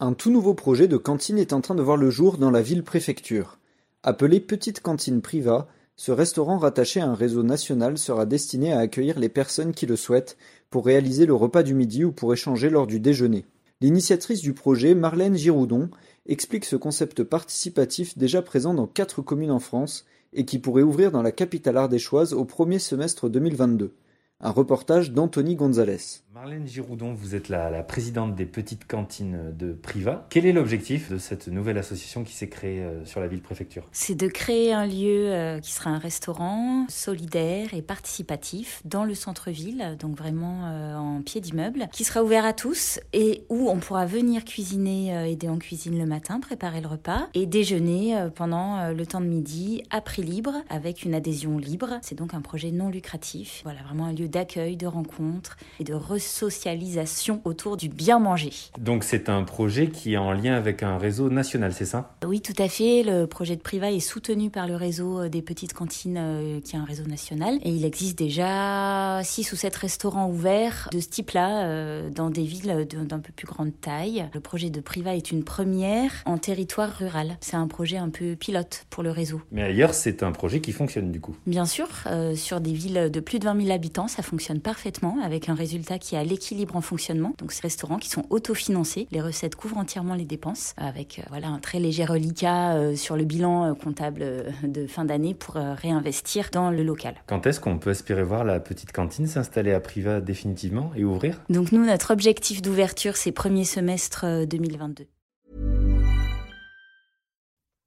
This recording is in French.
Un tout nouveau projet de cantine est en train de voir le jour dans la ville-préfecture. Appelé Petite Cantine Priva, ce restaurant rattaché à un réseau national sera destiné à accueillir les personnes qui le souhaitent pour réaliser le repas du midi ou pour échanger lors du déjeuner. L'initiatrice du projet, Marlène Giroudon, explique ce concept participatif déjà présent dans quatre communes en France et qui pourrait ouvrir dans la capitale ardéchoise au premier semestre 2022. Un reportage d'Anthony Gonzalez. Marlène Giroudon, vous êtes la, la, présidente des petites cantines de Priva. Quel est l'objectif de cette nouvelle association qui s'est créée euh, sur la ville-préfecture C'est de créer un lieu euh, qui sera un restaurant solidaire et participatif dans le centre-ville, donc vraiment euh, en pied d'immeuble, qui sera ouvert à tous et où on pourra venir cuisiner, aider en cuisine le matin, préparer le repas et déjeuner pendant le temps de midi à prix libre avec une adhésion libre. C'est donc un projet non lucratif. Voilà, vraiment un lieu d'accueil, de rencontre et de socialisation autour du bien manger. Donc c'est un projet qui est en lien avec un réseau national, c'est ça? Oui, tout à fait. Le projet de Priva est soutenu par le réseau des petites cantines euh, qui est un réseau national. Et il existe déjà 6 ou 7 restaurants ouverts de ce type-là euh, dans des villes d'un peu plus grande taille. Le projet de Priva est une première en territoire rural. C'est un projet un peu pilote pour le réseau. Mais ailleurs, c'est un projet qui fonctionne du coup? Bien sûr, euh, sur des villes de plus de 20 000 habitants, ça fonctionne parfaitement avec un résultat qui a l'équilibre en fonctionnement. Donc ces restaurants qui sont autofinancés, les recettes couvrent entièrement les dépenses avec euh, voilà un très léger reliquat euh, sur le bilan euh, comptable de fin d'année pour réinvestir dans le local. Quand est-ce qu'on peut espérer voir la petite cantine s'installer à Priva définitivement et ouvrir? Donc nous notre objectif d'ouverture c'est premier semestre euh, 2022.